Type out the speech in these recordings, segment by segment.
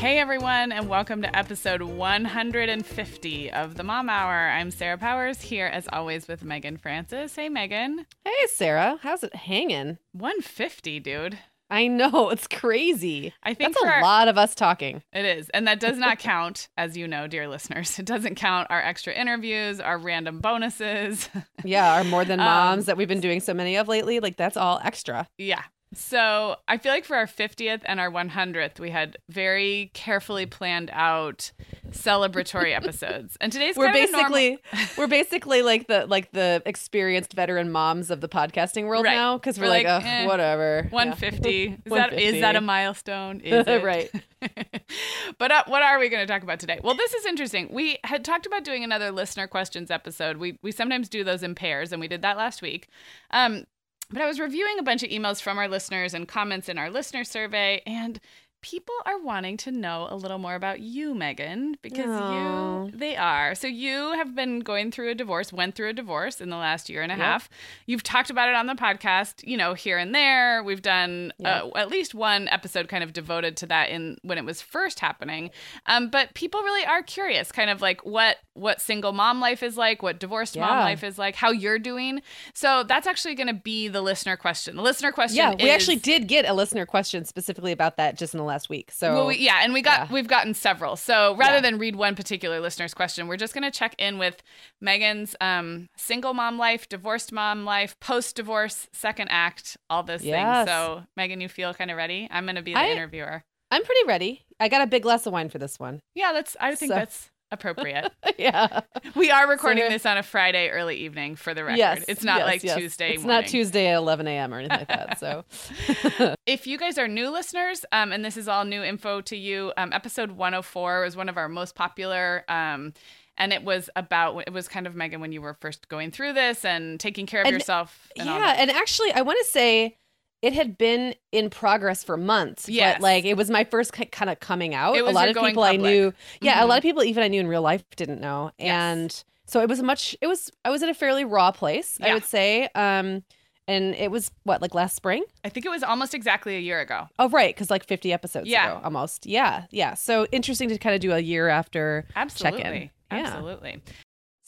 Hey everyone, and welcome to episode 150 of the Mom Hour. I'm Sarah Powers here as always with Meagan Francis. Hey Meagan. Hey Sarah, how's it hanging? 150, dude. I know it's crazy. I think that's a for- lot of us talking. It is. And that does not count, as you know, dear listeners. It doesn't count our extra interviews, our random bonuses. Yeah, our more than Um, moms that we've been doing so many of lately. Like that's all extra. yeah. So I feel like for our 50th and our 100th, we had very carefully planned out celebratory episodes. And today's We're kind of normal- basically we're basically like the like the experienced veteran moms of the podcasting world Right. now because we're, We're like, like, "Ugh, eh, whatever. Yeah. 150. Is that is that a milestone? Is it? Right. but uh, what are we going to talk about today? Well, this is interesting. We had talked about doing another listener questions episode. We we sometimes do those in pairs, and we did that last week. Um, but I was reviewing a bunch of emails from our listeners and comments in our listener survey, and people are wanting to know a little more about you, Meagan, because Aw. you they are. So you have been going through a divorce, went through a divorce in the last year and a Yep. half. You've talked about it on the podcast, you know, here and there. We've done Yep. uh, at least one episode kind of devoted to that in when it was first happening. Um, but people really are curious, kind of like what what single mom life is like, what divorced mom life is like, how you're doing. So that's actually going to be the listener question. The listener question. Yeah, we is- actually did get a listener question specifically about that just in the last week. So well, we, yeah, and we got yeah. we've gotten several. So rather Yeah. than read one particular listener's question, we're just going to check in with Meagan's um, single mom life, divorced mom life, post divorce, second act, all those Yes. things. So Meagan, you feel kind of ready? I'm going to be the I- interviewer. I'm pretty ready. I got a big glass of wine for this one. Yeah, that's. I think So- that's appropriate. yeah. we are recording here- this on a Friday early evening for the record. Yes. it's not yes, like yes. Tuesday. It's morning. not Tuesday at 11 a.m. or anything like that. So if you guys are new listeners, um, and this is all new info to you, um, episode 104 was one of our most popular. Um, and it was about, it was kind of Meagan when you were first going through this and taking care of And- yourself. And yeah, and actually, I want to say it had been in progress for months. But like it was my first kind of coming out. It was a lot of people I knew, yeah, a Mhm. lot of people even I knew in real life didn't know, Yes. and so it was a much. It was I was at a fairly raw place, I would say. Um, and it was what like last spring. I think it was almost exactly a year ago. Oh, right, because like 50 episodes Yeah. ago, almost. Yeah, yeah. So interesting to kind of do a year after Absolutely. check-in. Yeah. Absolutely.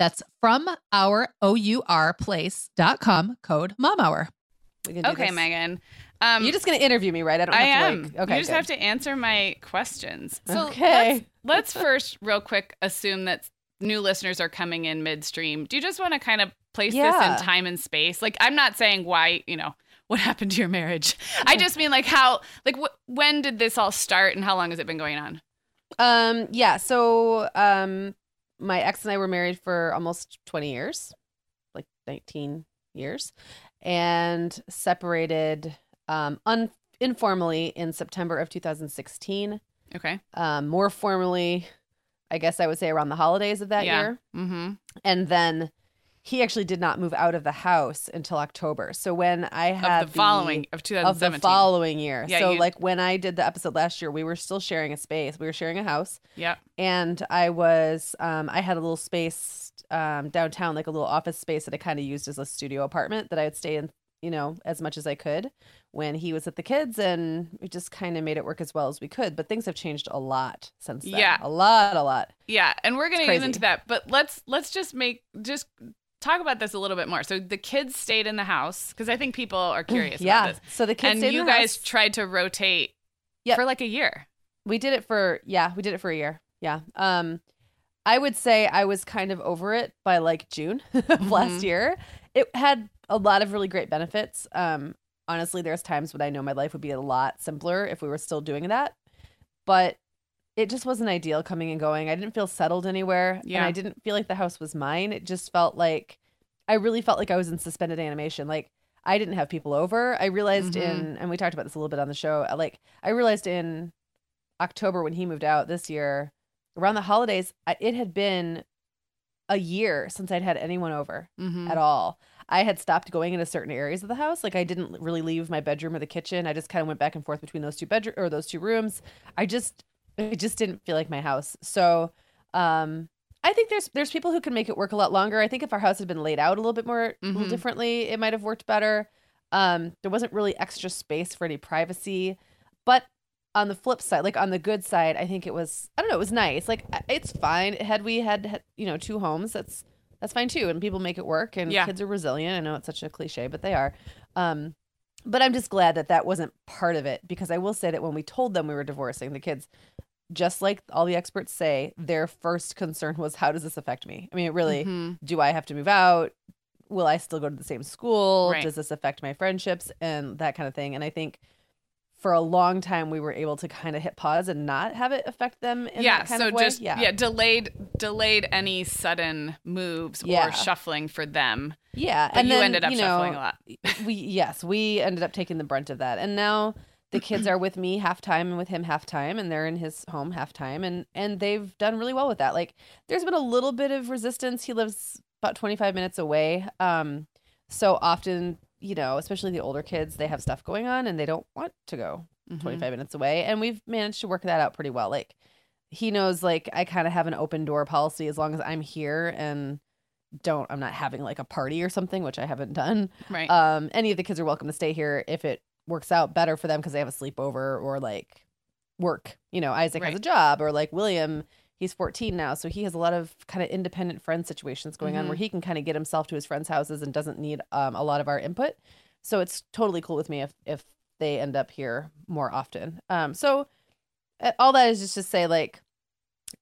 That's from our O-U-R place.com code mom hour. Okay, this. Meagan. Um, You're just going to interview me, right? I don't I have am. like, okay. You just good. have to answer my questions. So okay. Let's, let's first real quick assume that new listeners are coming in midstream. Do you just want to kind of place Yeah. this in time and space? Like I'm not saying why, you know, what happened to your marriage. I just mean like how like wh- when did this all start and how long has it been going on? Um, yeah. So, um, my ex and I were married for almost 20 years, like 19 years, and separated um, un- informally in September of 2016. Okay. Um, more formally, I guess I would say around the holidays of that Yeah. year. Mm-hmm. And then he actually did not move out of the house until October. So when I had Of the following of of the following year. Yeah, so you- like when I did the episode last year, we were still sharing a space. We were sharing a house Yeah. and I was um I had a little space um downtown like a little office space that I kind of used as a studio apartment that I would stay in, you know, as much as I could when he was with the kids and we just kind of made it work as well as we could, but things have changed a lot since then. Yeah. A lot, a lot. Yeah, and we're gonna get into that, but let's let's just make just talk about this a little bit more. So the kids stayed in the house because I think people are curious yeah. about this. So the kids and stayed in the house. you guys house. tried to rotate Yep. for like a year. We did it for yeah, we did it for a year. Yeah. Um I would say I was kind of over it by like June of last Mhm. year. It had a lot of really great benefits. Um honestly, there's times when I know my life would be a lot simpler if we were still doing that. But it just wasn't ideal coming and going. I didn't feel settled anywhere and I didn't feel like the house was mine. It just felt like I really felt like I was in suspended animation. Like I didn't have people over. I realized Mhm. in and we talked about this a little bit on the show. uh, Like I realized in October when he moved out this year, around the holidays, I, it had been a year since I'd had anyone over Mm-hmm. at all. I had stopped going into certain areas of the house. Like I didn't really leave my bedroom or the kitchen. I just kind of went back and forth between those two bedroom or those two rooms. I just it just didn't feel like my house. So um I think there's there's people who can make it work a lot longer. I think if our house had been laid out a little bit more a little differently, it might have worked better. Um there wasn't really extra space for any privacy. But on the flip side, like on the good side, I think it was I don't know, it was nice. Like it's fine. Had we had, had you know, two homes, that's that's fine too. And people make it work and Yeah. kids are resilient. I know it's such a cliche, but they are. Um but I'm just glad that that wasn't part of it because I will say that when we told them we were divorcing, the kids just like all the experts say, their first concern was how does this affect me? I mean, it really Mm-hmm. do I have to move out? Will I still go to the same school? Right. Does this affect my friendships and that kind of thing? And I think for a long time we were able to kind of hit pause and not have it affect them in yeah, so of way. just yeah. delayed delayed any sudden moves Yeah. or shuffling for them. Yeah, But and you then, ended up you shuffling a lot. we yes, we ended up taking the brunt of that, and now the kids are with me half time and with him half time, and they're in his home half time, and and they've done really well with that. Like, there's been a little bit of resistance. He lives about 25 minutes away, um, so often, you know, especially the older kids, they have stuff going on and they don't want to go Mhm. 25 minutes away, and we've managed to work that out pretty well. Like, he knows like I kind of have an open door policy as long as I'm here and don't I'm not having like a party or something, which I haven't done. Right. Um, any of the kids are welcome to stay here if it works out better for them because they have a sleepover or like work. You know, Isaac has a job or like William, he's 14 now, so he has a lot of kind of independent friend situations going on Mhm. where he can kind of get himself to his friends' houses and doesn't need um, a lot of our input. So it's totally cool with me if if they end up here more often. Um, so all that is just to say like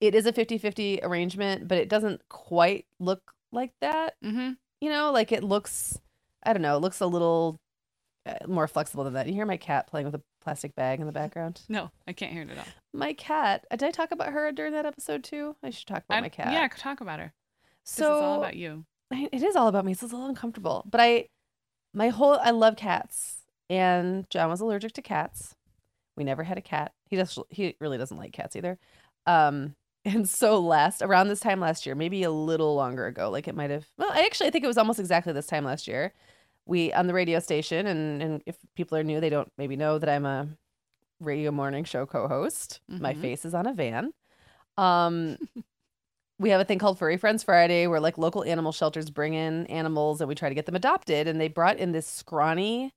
it is a 50-50 arrangement, but it doesn't quite look like that mm-hmm. you know, like it looks, I don't know, it looks a little uh, more flexible than that. You hear my cat playing with a plastic bag in the background. No, I can't hear it at all. My cat, did I talk about her during that episode too? I should talk about I- my cat. Yeah, talk about her. so So it's all about you. I- it is all about me. So it's a little uncomfortable. But I, my whole, I love cats. And John was allergic to cats. We never had a cat. He does. He really doesn't like cats either. Um, and so last around this time last year, maybe a little longer ago, like it might have. Well, I actually I think it was almost exactly this time last year. We on the radio station, and and if people are new, they don't maybe know that I'm a radio morning show co-host. My Mhm. face is on a van. Um, we have a thing called Furry Friends Friday where like local animal shelters bring in animals and we try to get them adopted. And they brought in this scrawny,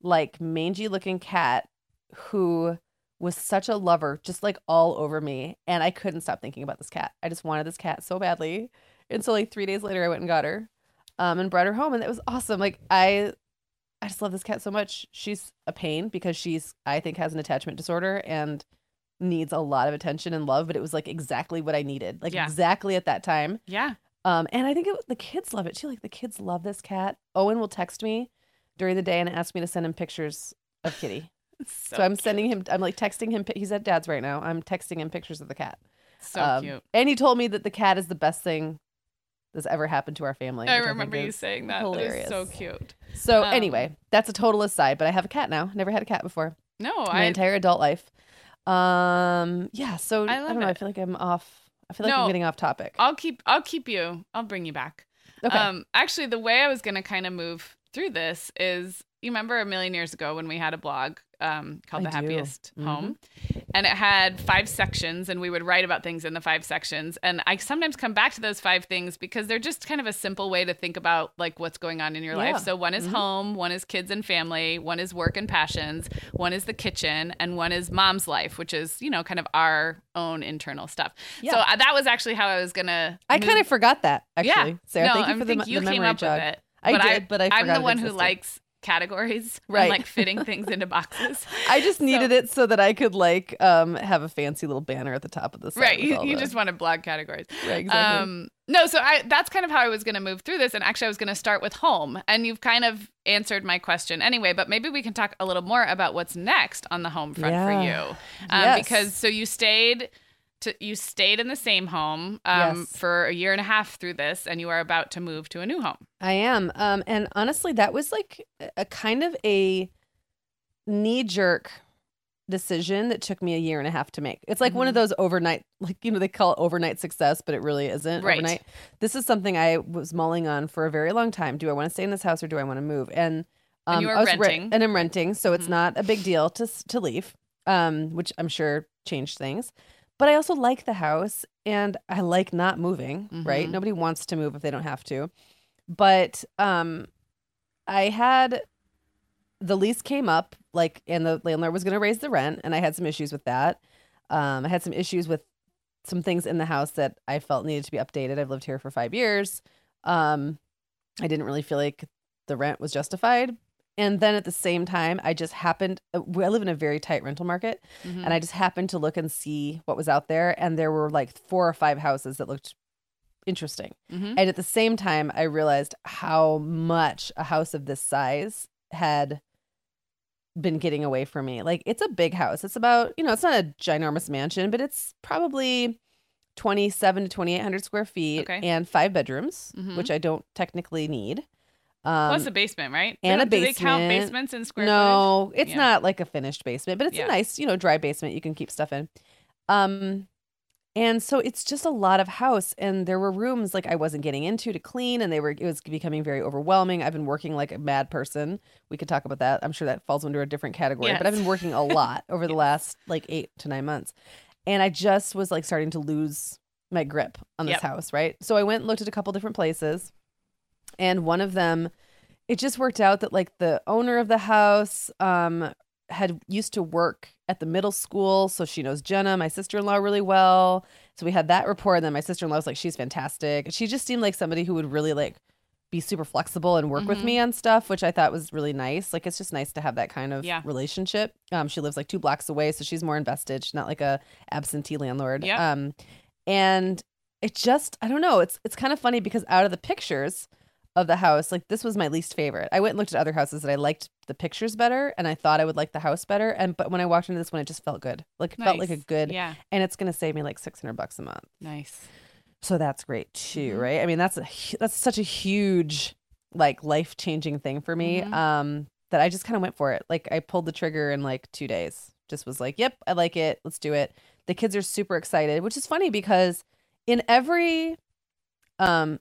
like mangy looking cat who was such a lover, just like all over me. And I couldn't stop thinking about this cat. I just wanted this cat so badly. And so like three days later I went and got her um and brought her home and it was awesome. Like I I just love this cat so much. She's a pain because she's I think has an attachment disorder and needs a lot of attention and love, but it was like exactly what I needed. Like Yeah. exactly at that time. Yeah. Um, and I think it, the kids love it too. Like the kids love this cat. Owen will text me during the day and ask me to send him pictures of Kitty. So, So, I'm sending him. I'm like texting him. He's at dad's right now. I'm texting him pictures of the cat. so Um, cute. And he told me that the cat is the best thing that's ever happened to our family. I remember think you saying that. That is so cute. So Um, anyway, that's a total aside. But I have a cat now. Never had a cat before. No, My I entire adult life. Um. Yeah. So I I, don't know. I feel like I'm off. I feel like No. I'm getting off topic. I'll keep I'll keep you. I'll bring you back. Okay. Um actually the way I was going to kind of move through this is you remember a million years ago when we had a blog um called I The do. Happiest Mhm. Home and it had five sections and we would write about things in the five sections and I sometimes come back to those five things because they're just kind of a simple way to think about like what's going on in your Yeah. life. So one is Mhm. home, one is kids and family, one is work and passions, one is the kitchen and one is mom's life, which is, you know, kind of our own internal stuff. So Yeah. uh, that was actually how I was going to I kind of forgot that actually. yeah. Sarah, no, thank you I for the, think the you memory came up jog. with it. I but did, but I I'm forgot the one who likes categories Right. and like fitting things into boxes. I just So- needed it so that I could like um have a fancy little banner at the top of the site. right. You, you the- just wanted blog categories. right, exactly. Um, no, so I that's kind of how I was going to move through this, and actually I was going to start with home, and you've kind of answered my question anyway. But maybe we can talk a little more about what's next on the home front for you, um, Yes. because so you stayed. To, you stayed in the same home um, Yes. for a year and a half through this, and you are about to move to a new home. I am. Um, and honestly, that was like a- kind of a knee jerk decision that took me a year and a half to make. It's like one of Mhm. those overnight, like, you know, they call it overnight success, but it really isn't Right. overnight. This is something I was mulling on for a very long time. Do I want to stay in this house or do I want to move? And, um, And you are I was re- renting. and I'm renting. So it's Mhm. not a big deal to, to leave, um, which I'm sure changed things. But I also like the house and I like not moving, right? Mhm. Nobody wants to move if they don't have to. But um I had the lease came up like and the landlord was going to raise the rent and I had some issues with that. Um I had some issues with some things in the house that I felt needed to be updated. I've lived here for 5 years. Um I didn't really feel like the rent was justified. And then at the same time, I just happened uh, I live in a very tight rental market Mhm. and I just happened to look and see what was out there and there were like four or five houses that looked interesting. Mhm. And at the same time, I realized how much a house of this size had been getting away from me. Like it's a big house. It's about, you know, it's not a ginormous mansion, but it's probably 27 to 2800 square feet Okay. and five bedrooms, Mhm. which I don't technically need. Um, Plus a basement, right? And a Do they count basement. basements in square footage? no, it's Yeah. not like a finished basement, but it's Yeah. a nice, you know, dry basement you can keep stuff in. Um and so it's just a lot of house and there were rooms like I wasn't getting into to clean and they were it was becoming very overwhelming. I've been working like a mad person. We could talk about that. I'm sure that falls under a different category, but I've been working a lot over the last like 8 to 9 months. And I just was like starting to lose my grip on this Yep. house, right? So I went and looked at a couple different places. And one of them it just worked out that like the owner of the house um had used to work at the middle school so she knows jenna my sister-in-law really well so we had that rapport and then my sister-in-law was like she's fantastic she just seemed like somebody who would really like be super flexible and work with Mhm. me on stuff which i thought was really nice like it's just nice to have that kind of Yeah. relationship um she lives like two blocks away so she's more invested she's not like a absentee landlord Yep. um and it just i don't know it's it's kind of funny because out of the pictures of the house, like this was my least favorite. I went and looked at other houses that I liked the pictures better and I thought I would like the house better. And but when I walked into this one, it just felt good. Like it felt like a good Yeah, and it's gonna save me like six hundred bucks a month. nice. So that's great too, Mhm. right? I mean, that's a that's such a huge like life changing thing for me. Mhm. Um, that I just kind of went for it. Like I pulled the trigger in like two days. Just was like, yep, I like it. Let's do it. The kids are super excited, which is funny because in every um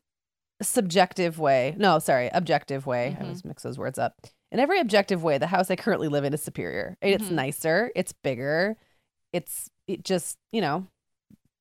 subjective way, no, sorry, objective way. I Mhm. always mix those words up. In every objective way, the house I currently live in is superior. It's Mhm. nicer, it's bigger, it's it just, you know,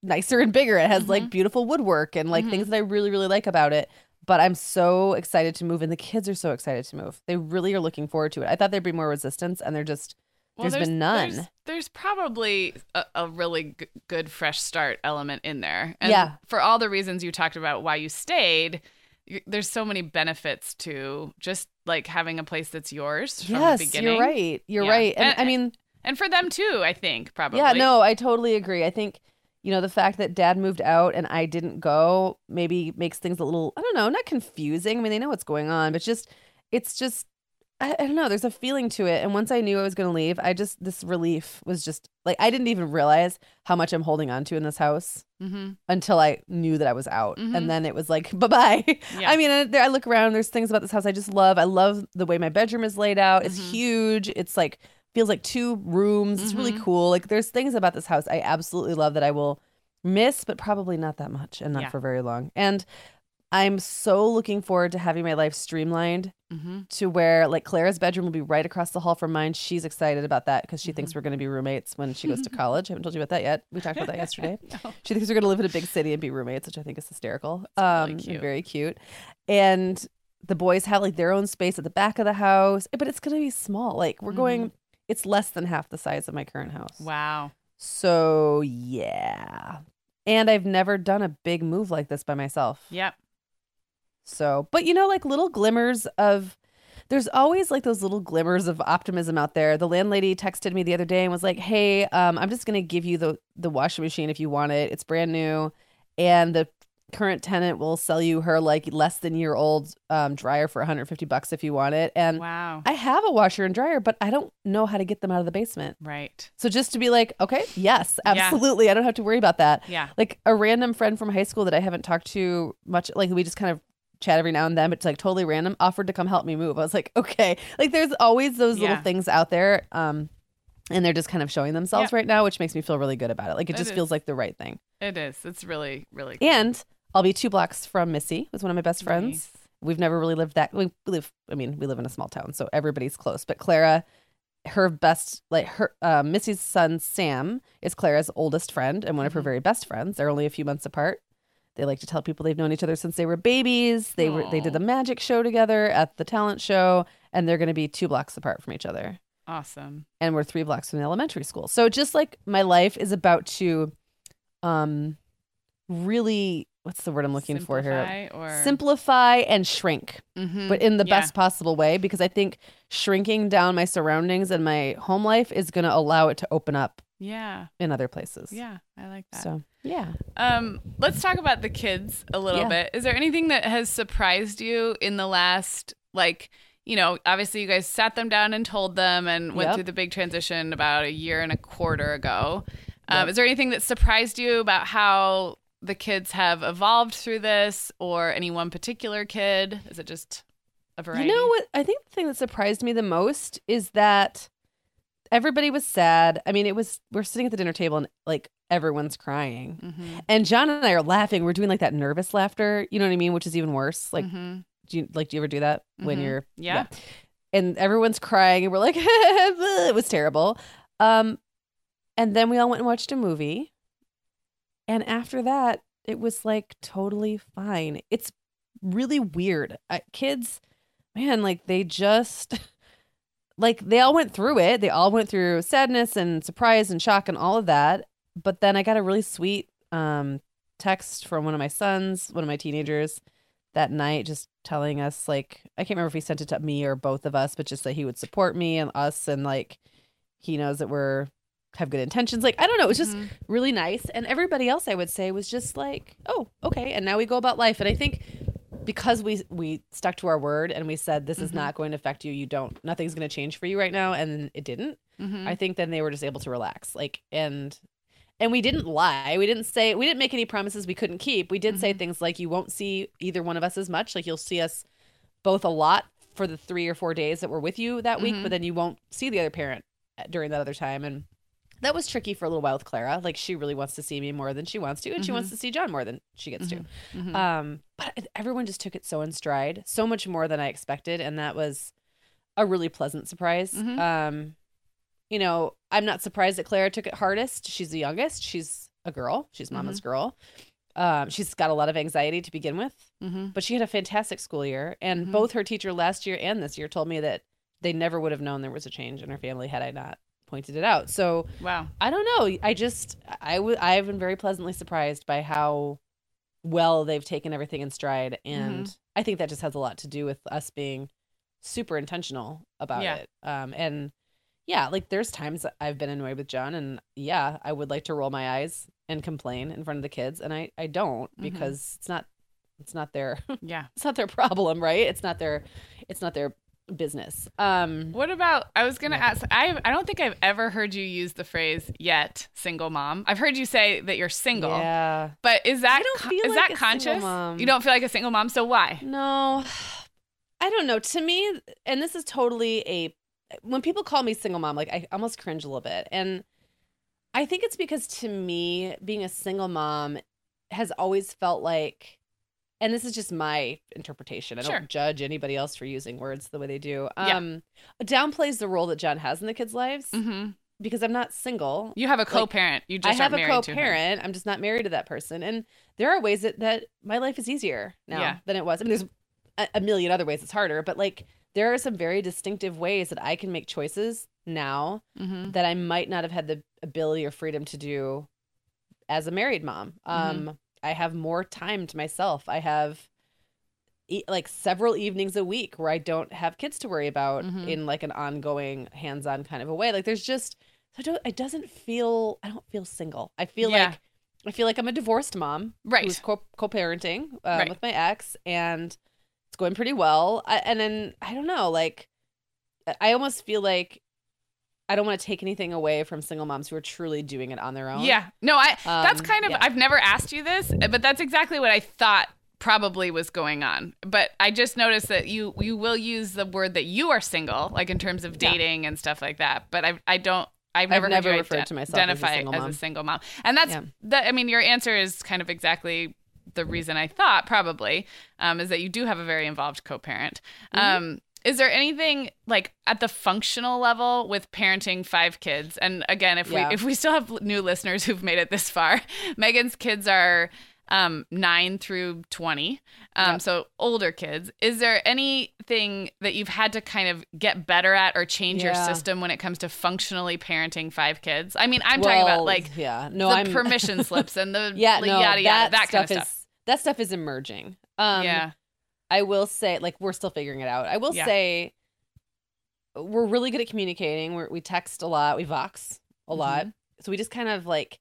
nicer and bigger. It has like Mhm. beautiful woodwork and like things that I really, really like about it. But I'm so excited to move, and the kids are so excited to move. They really are looking forward to it. I thought there'd be more resistance, and they're just There's been none. There's, there's probably a, a really g- good fresh start element in there. And Yeah. For all the reasons you talked about why you stayed, you, there's so many benefits to just like having a place that's yours from the yes, beginning. you're right. You're Yeah. right. And, And- I mean, And for them too, I think probably. yeah, no, I totally agree. I think you know the fact that Dad moved out and I didn't go maybe makes things a little I don't know, not confusing. I mean, they know what's going on, but just it's just I, I don't know. There's a feeling to it, and once I knew I was going to leave, I just this relief was just like I didn't even realize how much I'm holding on to in this house hmm until I knew that I was out, Mhm. and then it was like bye bye. Yeah. I mean, I, there, I look around. There's things about this house I just love. I love the way my bedroom is laid out. It's Mhm. huge. It's like feels like two rooms. It's really Mhm. cool. Like there's things about this house I absolutely love that I will miss, but probably not that much and not Yeah. for very long. And I'm so looking forward to having my life streamlined hmm to where like Clara's bedroom will be right across the hall from mine. She's excited about that because she Mm-hmm. thinks we're going to be roommates when she goes to college. I haven't told you about that yet. We talked about that yesterday. No. She thinks we're going to live in a big city and be roommates, which I think is hysterical. That's um, and cute. very cute. And the boys have like their own space at the back of the house, but it's going to be small. Like we're going, Mm-hmm. it's less than half the size of my current house. Wow. So yeah. And I've never done a big move like this by myself. Yep. So, but you know, like little glimmers of, there's always like those little glimmers of optimism out there. The landlady texted me the other day and was like, "Hey, um, I'm just gonna give you the the washing machine if you want it. It's brand new, and the current tenant will sell you her like less than year old um, dryer for 150 bucks if you want it." And Wow. I have a washer and dryer, but I don't know how to get them out of the basement. right. So just to be like, okay, yes, Yeah. absolutely, I don't have to worry about that Yeah. like a random friend from high school that I haven't talked to much. Like we just kind of chat every now and then, but it's like totally random. Offered to come help me move. I was like, okay. Like there's always those Yeah. little things out there, um, and they're just kind of showing themselves Yeah. right now, which makes me feel really good about it. Like it It just is. feels like the right thing. It is. It's really, really cool. And I'll be two blocks from Missy, who's one of my best friends. Nice. We've never really lived that. We live. I mean, we live in a small town, so everybody's close. But Clara, her best, like her, uh, Missy's son Sam is Clara's oldest friend and one of her Mhm. very best friends. They're only a few months apart. They like to tell people they've known each other since they were babies. They were they did the magic show together at the talent show, and they're going to be two blocks apart from each other. Awesome. And we're three blocks from the elementary school. So just like my life is about to, um, really, what's the word I'm looking for here? Simplify Or Simplify and shrink Mhm. but in the Yeah. best possible way because I think shrinking down my surroundings and my home life is going to allow it to open up Yeah. in other places. Yeah. I like that. So, yeah. Um, let's talk about the kids a little Yeah. bit. Is there anything that has surprised you in the last like you know, obviously you guys sat them down and told them and went Yep. through the big transition about a year and a quarter ago. Um, Yep. Is there anything that surprised you about how the kids have evolved through this or any one particular kid? Is it just a variety? You know what? I think the thing that surprised me the most is that everybody was sad. I mean, it was we're sitting at the dinner table and like everyone's crying. Mm-hmm. And John and I are laughing. We're doing like that nervous laughter, you know what I mean, which is even worse. Like mm-hmm. do you like do you ever do that when Mhm. you're Yeah. And everyone's crying and we're like it was terrible. Um and then we all went and watched a movie. And after that, it was like totally fine. It's really weird. Kids, man, like they just like they all went through it. They all went through sadness and surprise and shock and all of that. But then I got a really sweet um text from one of my sons, one of my teenagers that night just telling us like I can't remember if he sent it to me or both of us, but just that he would support me and us and like he knows that we're have good intentions. Like I don't know, it was just Mhm. really nice. And everybody else I would say was just like, oh, okay. And now we go about life. And I think because we we stuck to our word and we said this is Mhm. not going to affect you, you don't nothing's gonna change for you right now, and it didn't. Mhm. I think then they were just able to relax. Like and and we didn't lie. We didn't say we didn't make any promises we couldn't keep. We did say Mhm. things like you won't see either one of us as much. Like you'll see us both a lot for the three or four days that we're with you that week, Mhm. but then you won't see the other parent during that other time. And that was tricky for a little while with Clara. Like she really wants to see me more than she wants to, and she Mhm. wants to see John more than she gets Mhm. Mhm. to. Um, but everyone just took it so in stride, so much more than I expected, and that was a really pleasant surprise. Mhm. Um, you know, I'm not surprised that Clara took it hardest. She's the youngest. She's a girl. She's mama's girl. Um, she's got a lot of anxiety to begin with, but she had a fantastic school year. And both her teacher last year and this year told me that they never would have known there was a change in her family had I not pointed it out. So Wow. I don't know. I just I would I've been very pleasantly surprised by how well they've taken everything in stride, and I think that just has a lot to do with us being super intentional about Yeah. it. Um, and yeah, like there's times I've been annoyed with John, and yeah, I would like to roll my eyes and complain in front of the kids, and I I don't Mhm. because it's not it's not their Yeah. it's not their problem, right? It's not their it's not their business. Um, What about? I was gonna ask. I I don't think I've ever heard you use the phrase "yet single mom." I've heard you say that you're single, yeah. but is that I don't con- feel is like that conscious? mom. You don't feel like a single mom, so why? No, I don't know. To me, and this is totally a when people call me single mom, like I almost cringe a little bit. And I think it's because to me, being a single mom has always felt like, and this is just my interpretation. I Sure. don't judge anybody else for using words the way they do. Yeah. Um, downplays the role that John has in the kids' lives hmm because I'm not single. You have a co-parent. you I just have aren't a co-parent. I'm just not married to that person, and there are ways that that my life is easier now Yeah. than it was. I mean, there's a, a million other ways it's harder, but like there are some very distinctive ways that I can make choices now Mhm. that I might not have had the ability or freedom to do as a married mom. Mm-hmm. Um, I have more time to myself. I have e- like several evenings a week where I don't have kids to worry about Mhm. in like an ongoing hands-on kind of a way. Like there's just I don't it doesn't feel I don't feel single. I feel Yeah. like I feel like I'm a divorced mom Right. who's co- co-parenting uh, Right. with my ex and it's going pretty well. I, and then I don't know, like I almost feel like I don't want to take anything away from single moms who are truly doing it on their own. Yeah. No, I that's Um, kind of yeah. I've never asked you this, but that's exactly what I thought probably was going on. But I just noticed that you you will use the word that you are single, like in terms of Yeah. dating and stuff like that. But I I don't I've never, heard never you referred ident- to myself as a single as mom. a single mom. And that's Yeah. that I mean your answer is kind of exactly the reason I thought probably um, is that you do have a very involved co-parent. Mm-hmm. Um, is there anything like at the functional level with parenting five kids? And again, if Yeah. we if we still have new listeners who've made it this far, Meagan's kids are um, nine through twenty, um, Yep. so older kids. Is there anything that you've had to kind of get better at or change your system when it comes to functionally parenting five kids? I mean, I'm talking about like yeah, no, the I'm permission slips and the yeah, like, no, yada yada that, that, kind stuff of stuff. is that stuff is emerging. Um, yeah. I will say, like, we're still figuring it out. I will Yeah. say, we're really good at communicating. We're, we text a lot. We vox a lot. Mhm. So we just kind of like,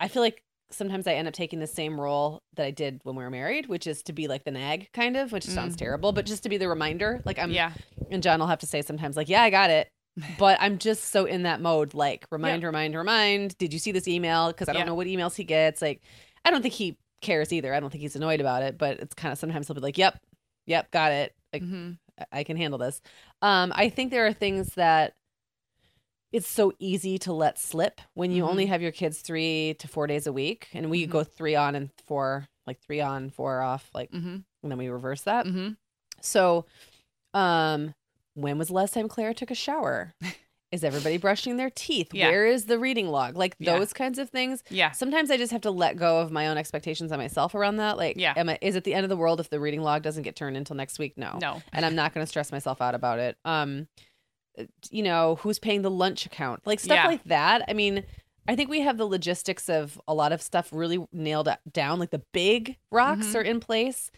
I feel like sometimes I end up taking the same role that I did when we were married, which is to be like the nag kind of, which sounds Mm. terrible, but just to be the reminder. Like I'm yeah. and John will have to say sometimes like, "Yeah, I got it." But I'm just so in that mode like remind, remind, remind. Did you see this email? Cuz I don't Yeah. know what emails he gets. Like I don't think he cares either. I don't think he's annoyed about it, but it's kind of sometimes he'll be like, "Yep. Yep, got it." Like Mhm. I- I can handle this. Um, I think there are things that it's so easy to let slip when you Mhm. only have your kids three to four days a week, and we Mhm. go three on and four, like three on, four off, like, Mhm. and then we reverse that. Mhm. So, um, when was the last time Claire took a shower? Is everybody brushing their teeth? Yeah. Where is the reading log? Like Yeah. those kinds of things. Yeah. Sometimes I just have to let go of my own expectations on myself around that. Like, Yeah. am I, is it the end of the world if the reading log doesn't get turned until next week? No No. and I'm not going to stress myself out about it. Um, uh, you know, who's paying the lunch account, like stuff Yeah. like that. I mean, I think we have the logistics of a lot of stuff really nailed down. Like the big rocks Mhm. are in place,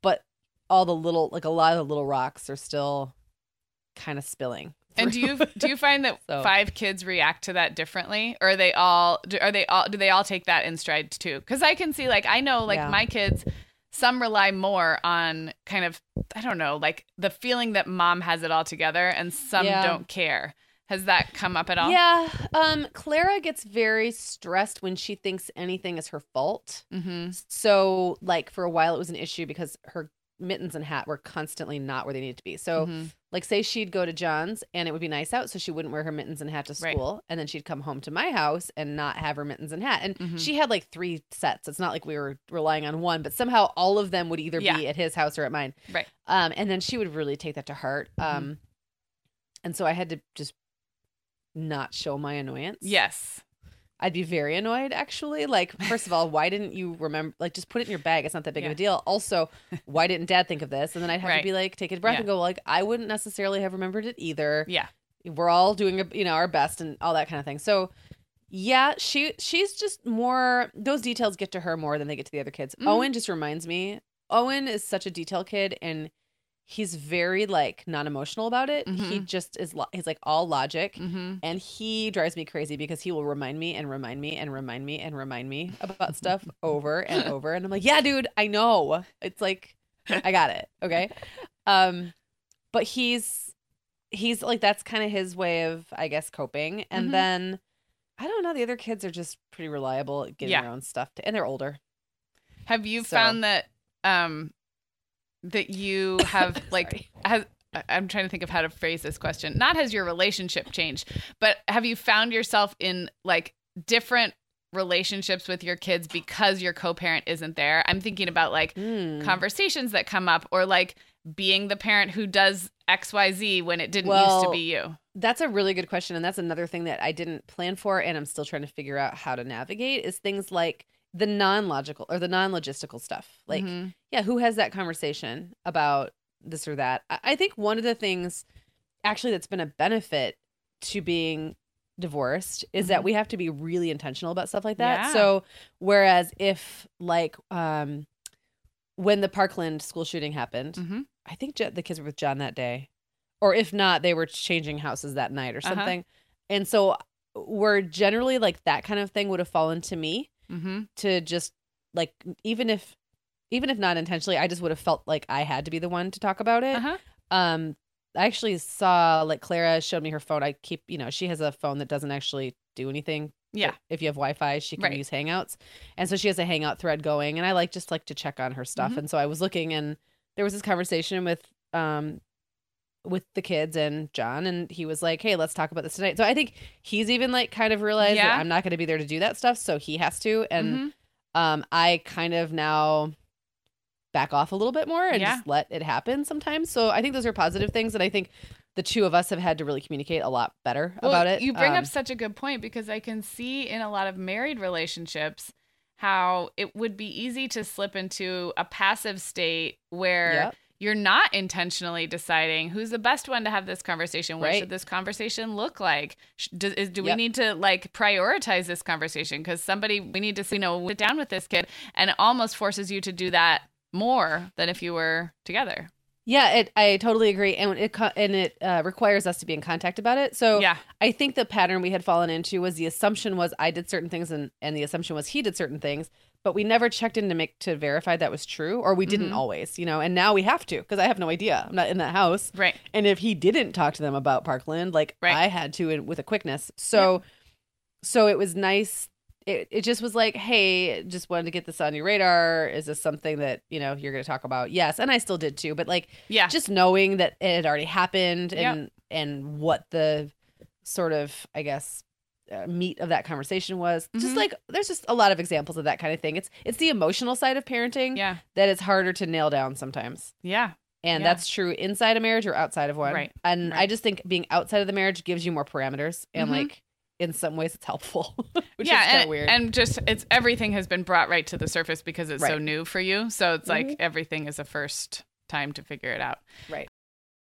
but all the little, like a lot of the little rocks are still kind of spilling. And do you do you find that So- five kids react to that differently, or are they all do, are they all do they all take that in stride too? Because I can see like I know like Yeah. my kids, some rely more on kind of I don't know like the feeling that mom has it all together, and some Yeah. don't care. Has that come up at all? Yeah. Um, Clara gets very stressed when she thinks anything is her fault. Mm-hmm. So, like for a while, it was an issue because her mittens and hat were constantly not where they needed to be. So, Mhm. like say she'd go to John's and it would be nice out, so she wouldn't wear her mittens and hat to Right. school, and then she'd come home to my house and not have her mittens and hat. And Mhm. she had like three sets. It's not like we were relying on one, but somehow all of them would either Yeah. be at his house or at mine. Right. Um, and then she would really take that to heart. Mhm. Um, and so I had to just not show my annoyance. Yes. I'd be very annoyed actually. Like, first of all, why didn't you remember? Like, just put it in your bag. It's not that big of a deal. Also, why didn't Dad think of this? And then I'd have Right. to be like, take a breath Yeah. and go, like, I wouldn't necessarily have remembered it either. Yeah. We're all doing, a- you know, our best and all that kind of thing. So, yeah, she she's just more. Those details get to her more than they get to the other kids. Mhm. Owen just reminds me. Owen is such a detail kid and. He's very like non-emotional about it. He Mhm. just is. Lo- he's like all logic. Mm-hmm. And he drives me crazy because he will remind me and remind me and remind me and remind me about stuff over and over. And I'm like, yeah, dude, I know. It's like, I got it. Okay. Um, but he's, he's like, that's kind of his way of, I guess, coping. And Mhm. then I don't know. The other kids are just pretty reliable at getting Yeah. their own stuff to, and they're older. Have you So- found that um that you have like has I'm trying to think of how to phrase this question. Not has your relationship changed, but have you found yourself in like different relationships with your kids because your co-parent isn't there? I'm thinking about like Hmm. conversations that come up or like being the parent who does XYZ when it didn't used to be you. That's a really good question. And that's another thing that I didn't plan for and I'm still trying to figure out how to navigate is things like the non logical or the non logistical stuff. Like, Mhm. yeah, who has that conversation about this or that? I, I think one of the things actually that's been a benefit to being divorced is that Mhm. we have to be really intentional about stuff like that. Yeah. So whereas if like um when the Parkland school shooting happened, Mhm. I think the kids were with John that day. Or if not, they were changing houses that night or Uh-huh. something. And so we're generally like that kind of thing would have fallen to me Mhm. to just like even if even if not intentionally, I just would have felt like I had to be the one to talk about it. Uh-huh. Um I actually saw like Clara showed me her phone. I keep, you know, she has a phone that doesn't actually do anything. Yeah. If you have Wi-Fi, she can Right. use Hangouts. And so she has a Hangout thread going and I like just like to check on her stuff. Mhm. And so I was looking and there was this conversation with um with the kids and John and he was like, "Hey, let's talk about this tonight." So I think he's even like kind of realized Yeah. that I'm not going to be there to do that stuff, so he has to and Mhm. um I kind of now back off a little bit more and Yeah. just let it happen sometimes. So I think those are positive things and I think the two of us have had to really communicate a lot better Well, about it. You bring Um, up such a good point because I can see in a lot of married relationships how it would be easy to slip into a passive state where Yep. You're not intentionally deciding who's the best one to have this conversation. What Right. should this conversation look like? Do, is, do we need to like prioritize this conversation? Because somebody we need to you know sit down with this kid, and it almost forces you to do that more than if you were together. Yeah, it. I totally agree, and it and it uh, requires us to be in contact about it. So Yeah. I think the pattern we had fallen into was the assumption was I did certain things, and and the assumption was he did certain things, but we never checked in to make to verify that was true, or we didn't Mhm. always, you know. And now we have to because I have no idea. I'm not in that house, Right. and if he didn't talk to them about Parkland, like Right. I had to with a quickness. So, so it was nice. It, it just was like, hey, just wanted to get this on your radar. Is this something that you know you're going to talk about? Yes, and I still did too. But like, Yeah. just knowing that it had already happened Yep. and and what the sort of I guess uh, meat of that conversation was. Just Mhm. like there's just a lot of examples of that kind of thing. It's it's the emotional side of parenting yeah. that is harder to nail down sometimes. Yeah. And Yeah. that's true inside a marriage or outside of one. Right, And I just think being outside of the marriage gives you more parameters and Mhm. like in some ways it's helpful. which yeah, is kind of weird. and just it's everything has been brought right to the surface because it's so new for you. So it's like Mhm. everything is a first time to figure it out. right.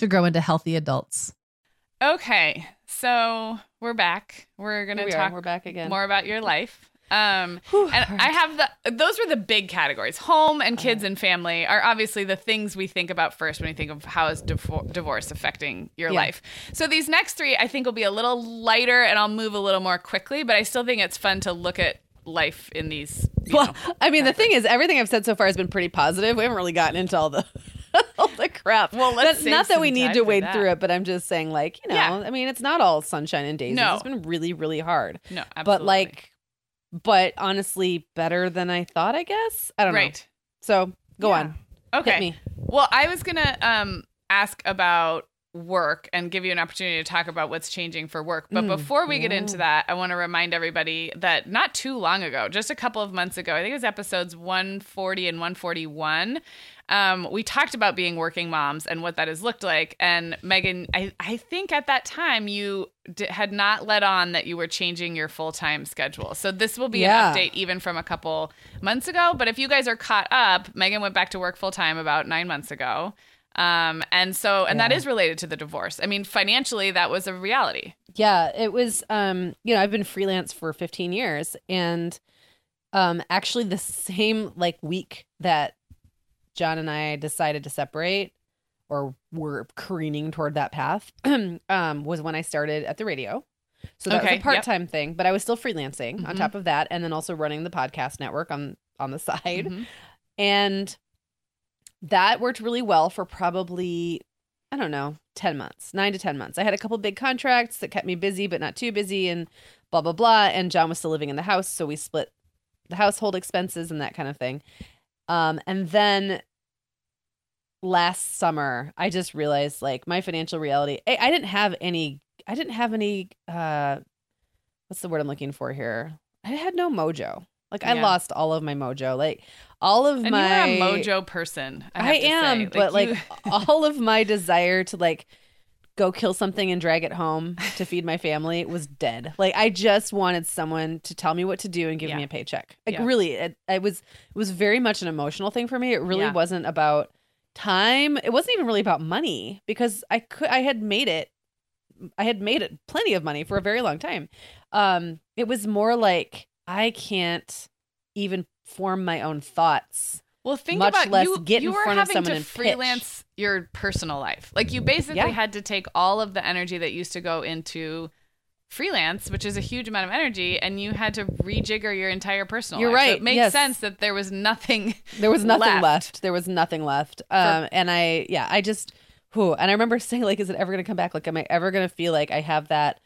to grow into healthy adults. Okay, so we're back. We're gonna we are. talk We're back again. more about your life. Um, Whew, and all I have the those were the big categories. Home and kids Uh-huh. and family are obviously the things we think about first when we think of how is divor- divorce affecting your Yeah. life. So these next three I think will be a little lighter and I'll move a little more quickly, but I still think it's fun to look at life in these. Well, know, I mean, the thing is, everything I've said so far has been pretty positive. We haven't really gotten into all the all the crap. Well, let's Not- not that we need to wade that. through it, but I'm just saying, like, you know, Yeah. I mean, it's not all sunshine and daisies. No. It's been really, really hard. no, absolutely. But like, but honestly, better than I thought. I guess I don't know. right. So go Yeah. on. Okay. Well, I was gonna um ask about work and give you an opportunity to talk about what's changing for work. But Mm, before we get into that, I want to remind everybody that not too long ago, just a couple of months ago, I think it was episodes 140 and 141. Um, we talked about being working moms and what that has looked like. And Meagan, I, I think at that time you d- had not let on that you were changing your full time schedule. So this will be Yeah. an update even from a couple months ago. But if you guys are caught up, Meagan went back to work full time about nine months ago. Um, and so, and that Yeah. is related to the divorce. I mean, financially, that was a reality. Yeah, it was um, you know, I've been freelance for 15 years and um actually the same like week that John and I decided to separate or were careening toward that path um was when I started at the radio. So that Okay, was a part-time thing, but I was still freelancing on Mhm. top of that and then also running the podcast network on on the side. Mhm. And that worked really well for probably, I don't know, 10 months, nine to 10 months. I had a couple big contracts that kept me busy, but not too busy, and blah, blah, blah. And John was still living in the house. So we split the household expenses and that kind of thing. Um, and then last summer, I just realized like my financial reality, I, I didn't have any, I didn't have any, uh, what's the word I'm looking for here? I had no mojo. Like I Yeah. lost all of my mojo. Like all of And my you're a mojo person. I, I, am, say. but like you- all of my desire to like go kill something and drag it home to feed my family was dead. Like I just wanted someone to tell me what to do and give Yeah. me a paycheck. Like Yeah. really, it, it was it was very much an emotional thing for me. It really wasn't about time. It wasn't even really about money because I could I had made it. I had made it plenty of money for a very long time. Um, it was more like I can't even form my own thoughts. Well, think much about less you. get you in were front of having someone to and pitch. freelance your personal life. Like you basically Yeah. had to take all of the energy that used to go into freelance, which is a huge amount of energy, and you had to rejigger your entire personal. You're life. So right, it makes yes. sense that there was nothing. There was nothing left. left. There was nothing left. Um, and I, yeah, I just, who, and I remember saying, like, is it ever going to come back? Like, am I ever going to feel like I have that,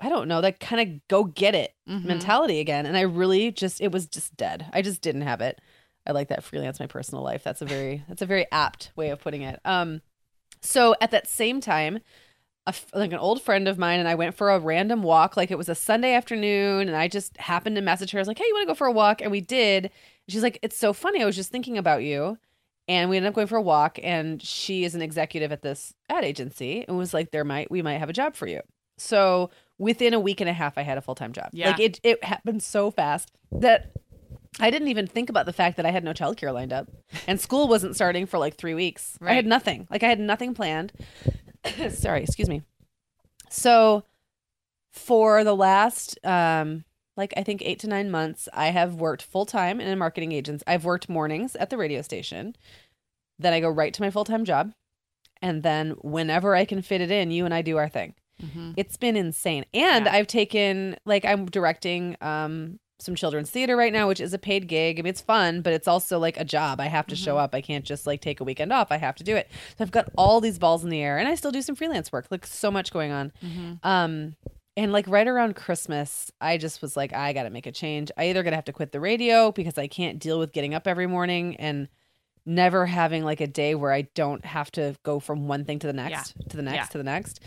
I don't know, that kind of go get it Mhm. mentality again? And I really just, it was just dead. I just didn't have it. I like that freelance my personal life. That's a very, that's a very apt way of putting it. Um, so at that same time, a like an old friend of mine and I went for a random walk. Like it was a Sunday afternoon, and I just happened to message her. I was like, "Hey, you want to go for a walk?" And we did. She's like, "It's so funny. I was just thinking about you." And we ended up going for a walk. And she is an executive at this ad agency, and was like, "There might we might have a job for you." So within a week and a half, I had a full time job. Yeah. Like it it happened so fast that I didn't even think about the fact that I had no childcare lined up, and school wasn't starting for like three weeks. I had nothing. Like I had nothing planned. Sorry, excuse me. So for the last um like I think 8 to 9 months I have worked full time in a marketing agency. I've worked mornings at the radio station. Then I go right to my full-time job. And then whenever I can fit it in, you and I do our thing. Mhm. It's been insane. And Yeah. I've taken like I'm directing um some children's theater right now, which is a paid gig. I mean, it's fun, but it's also like a job. I have to show Mhm. up. I can't just like take a weekend off. I have to do it. So I've got all these balls in the air, and I still do some freelance work. Like so much going on. Mhm. Um, and like right around Christmas, I just was like, I got to make a change. I either gonna have to quit the radio because I can't deal with getting up every morning and never having like a day where I don't have to go from one thing to the next, to the next, Yeah. to the next.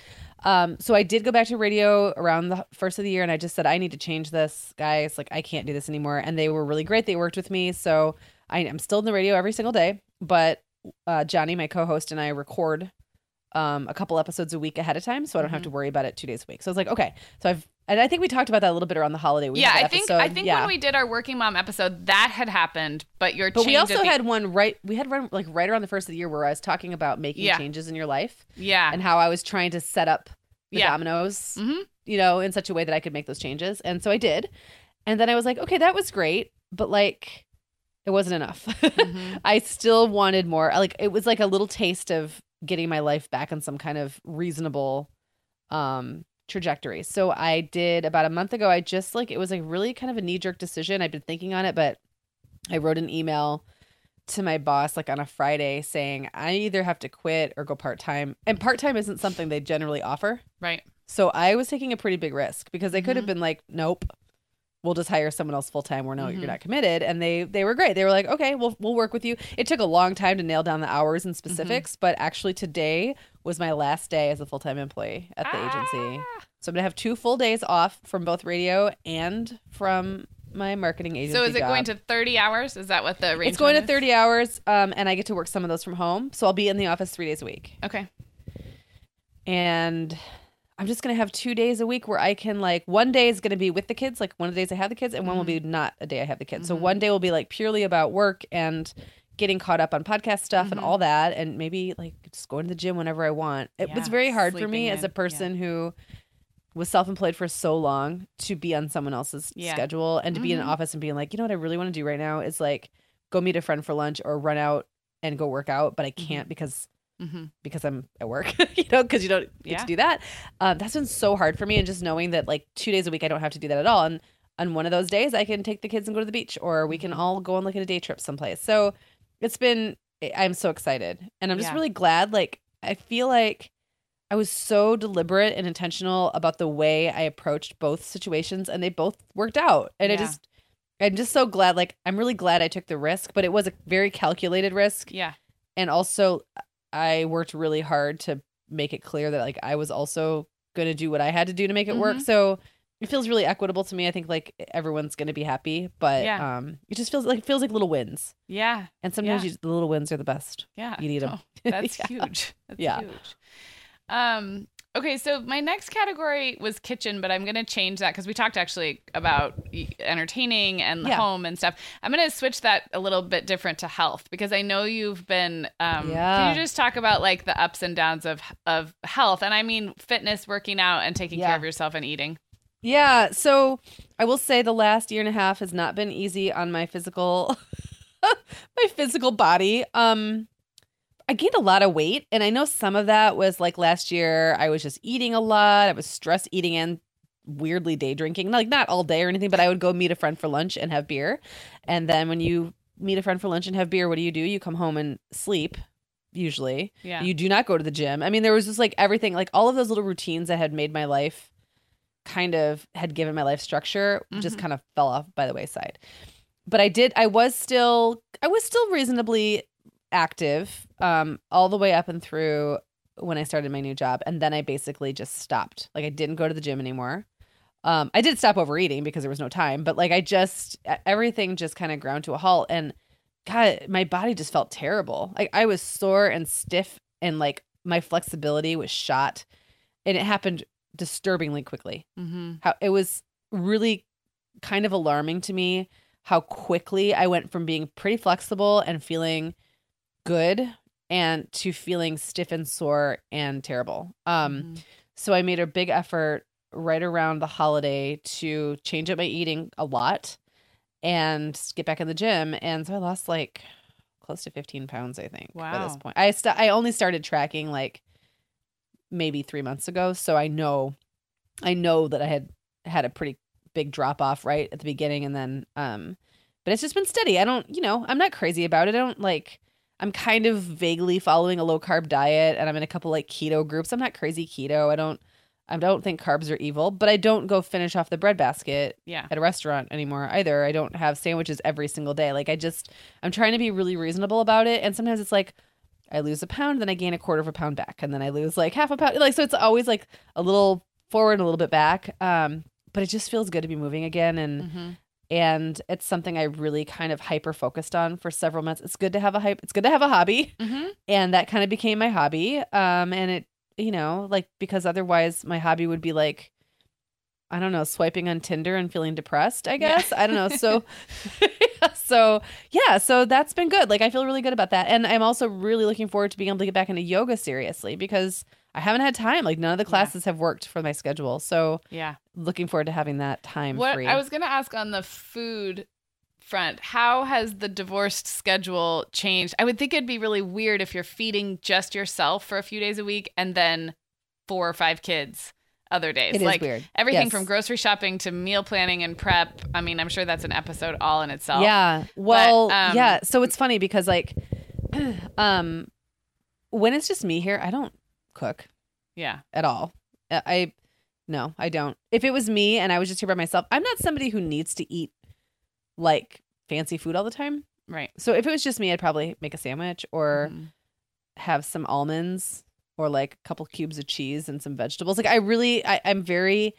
Um, so I did go back to radio around the first of the year, and I just said I need to change this, guys. Like I can't do this anymore. And they were really great. They worked with me, so I, I'm still in the radio every single day. But uh, Johnny, my co-host, and I record um, a couple episodes a week ahead of time, so I don't have Mhm. to worry about it two days a week. So I was like, okay. So I've and I think we talked about that a little bit around the holiday week. yeah, I think episode. I think yeah. when we did our working mom episode, that had happened, but your but we also the- had one right. We had one like right around the first of the year where I was talking about making Yeah. changes in your life yeah and how I was trying to set up the Yeah. dominoes, hmm you know, in such a way that I could make those changes. And so I did. And then I was like, okay, that was great, but like it wasn't enough. Mhm. I still wanted more. Like it was like a little taste of getting my life back in some kind of reasonable um trajectory. So I did about a month ago. I just like it was like really kind of a knee jerk decision. I've been thinking on it, but I wrote an email to my boss like on a Friday saying I either have to quit or go part time. And part time isn't something they generally offer. right. So I was taking a pretty big risk because they could have Mhm. been like, nope, we'll just hire someone else full time. We're no, Mhm. you're not committed. And they they were great. They were like, okay, we'll we'll work with you. It took a long time to nail down the hours and specifics, but actually today was my last day as a full time employee at the agency. Ah. So I'm gonna have two full days off from both radio and from my marketing agency. So is it job. going to 30 hours? Is that what the It's going to 30 hours, um, and I get to work some of those from home. So I'll be in the office three days a week. Okay. and I'm just gonna have two days a week where I can like one day is gonna be with the kids, like one of the days I have the kids, and one will be not a day I have the kids. So Mhm. one day will be like purely about work and getting caught up on podcast stuff and Mhm. all that, and maybe like just going to the gym whenever I want. It was very hard for sleeping me as a person who was self-employed for so long to be on someone else's Yeah. schedule and to be in an Mhm. office and being like, you know what I really want to do right now is like go meet a friend for lunch or run out and go work out, but I Mm-hmm. can't because Mm-hmm. because I'm at work, you know, because you don't get Yeah. to do that. Um, that's been so hard for me, and just knowing that like two days a week I don't have to do that at all, and on one of those days I can take the kids and go to the beach, or we can Mm-hmm. all go on like a day trip someplace. So it's been I'm so excited, and I'm just Yeah. really glad. Like I feel like I was so deliberate and intentional about the way I approached both situations, and they both worked out, and I just. I'm just so glad. Like, I'm really glad I took the risk, but it was a very calculated risk Yeah. and also I worked really hard to make it clear that like I was also going to do what I had to do to make it work. Mhm. So it feels really equitable to me. I think like everyone's going to be happy, but Yeah. um it just feels like it feels like little wins. Yeah. And sometimes Yeah. you, the little wins are the best. Yeah. You need 'em. Oh, that's Yeah. huge. That's Yeah. huge. Um, okay, so my next category was kitchen, but I'm going to change that because we talked actually about entertaining and Yeah. home and stuff. I'm going to switch that a little bit different to health because I know you've been. Um, Can Yeah. you just talk about like the ups and downs of of health? And I mean fitness, working out, and taking care of yourself and eating. Yeah, so I will say the last year and a half has not been easy on my physical my physical body. Um I gained a lot of weight and I know some of that was like last year I was just eating a lot. I was stress eating and weirdly day drinking. Like not all day or anything, but I would go meet a friend for lunch and have beer. And then when you meet a friend for lunch and have beer, what do you do? You come home and sleep usually. Yeah. You do not go to the gym. I mean, there was just like everything, like all of those little routines that had made my life kind of had given my life structure just Mhm. kind of fell off by the wayside. But I did, I was still, I was still reasonably active um, all the way up and through when I started my new job. And then I basically just stopped. Like I didn't go to the gym anymore. Um, I did stop overeating because there was no time, but like I just, everything just kind of ground to a halt. And God, my body just felt terrible. Like I was sore and stiff and like my flexibility was shot. And it happened disturbingly quickly. mm-hmm. How it was really kind of alarming to me how quickly I went from being pretty flexible and feeling good and to feeling stiff and sore and terrible. Um Mhm. so I made a big effort right around the holiday to change up my eating a lot and get back in the gym. And so I lost like close to 15 pounds, I think, wow. by this point. I st- I only started tracking like maybe three months ago. So I know, I know that I had had a pretty big drop off right at the beginning. And then, um, but it's just been steady. I don't, you know, I'm not crazy about it. I don't like, I'm kind of vaguely following a low carb diet and I'm in a couple like keto groups. I'm not crazy keto. I don't I don't think carbs are evil, but I don't go finish off the bread basket Yeah. at a restaurant anymore either. I don't have sandwiches every single day. Like I just I'm trying to be really reasonable about it and sometimes it's like I lose a pound then I gain a quarter of a pound back and then I lose like half a pound. Like so it's always like a little forward and a little bit back. Um but it just feels good to be moving again and Mm-hmm. And it's something I really kind of hyper focused on for several months. It's good to have a hype. It's good to have a hobby, Mm-hmm. and that kind of became my hobby. Um, and it, you know, like because otherwise my hobby would be like, I don't know, swiping on Tinder and feeling depressed. I Yeah. guess I don't know. So, so yeah, so that's been good. Like I feel really good about that, and I'm also really looking forward to being able to get back into yoga seriously because I haven't had time. Like none of the Yeah. classes have worked for my schedule. So Yeah. looking forward to having that time What free. I was going to ask on the food front, how has the divorced schedule changed? I would think it'd be really weird if you're feeding just yourself for a few days a week and then four or five kids other days. It is like weird. everything Yes. from grocery shopping to meal planning and prep. I mean, I'm sure that's an episode all in itself. Yeah. Well, um, yeah. So it's funny because like, um, when it's just me here, I don't cook Yeah. at all. Uh, I no, I don't. If it was me and I was just here by myself, I'm not somebody who needs to eat like fancy food all the time. Right. So if it was just me, I'd probably make a sandwich or Mhm. have some almonds or like a couple cubes of cheese and some vegetables. Like I really, I, I'm very.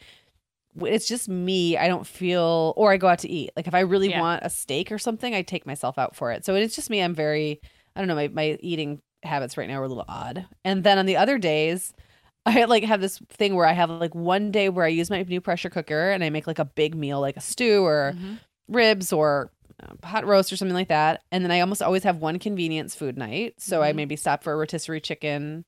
It's just me. I don't feel, or I go out to eat. Like if I really Yeah. want a steak or something, I take myself out for it. So it's just me. I'm very. I don't know. My my eating habits right now are a little odd. And then on the other days, I like have this thing where I have like one day where I use my new pressure cooker and I make like a big meal, like a stew or Mhm. ribs or uh, hot roast or something like that. And then I almost always have one convenience food night. So I Mhm. maybe stop for a rotisserie chicken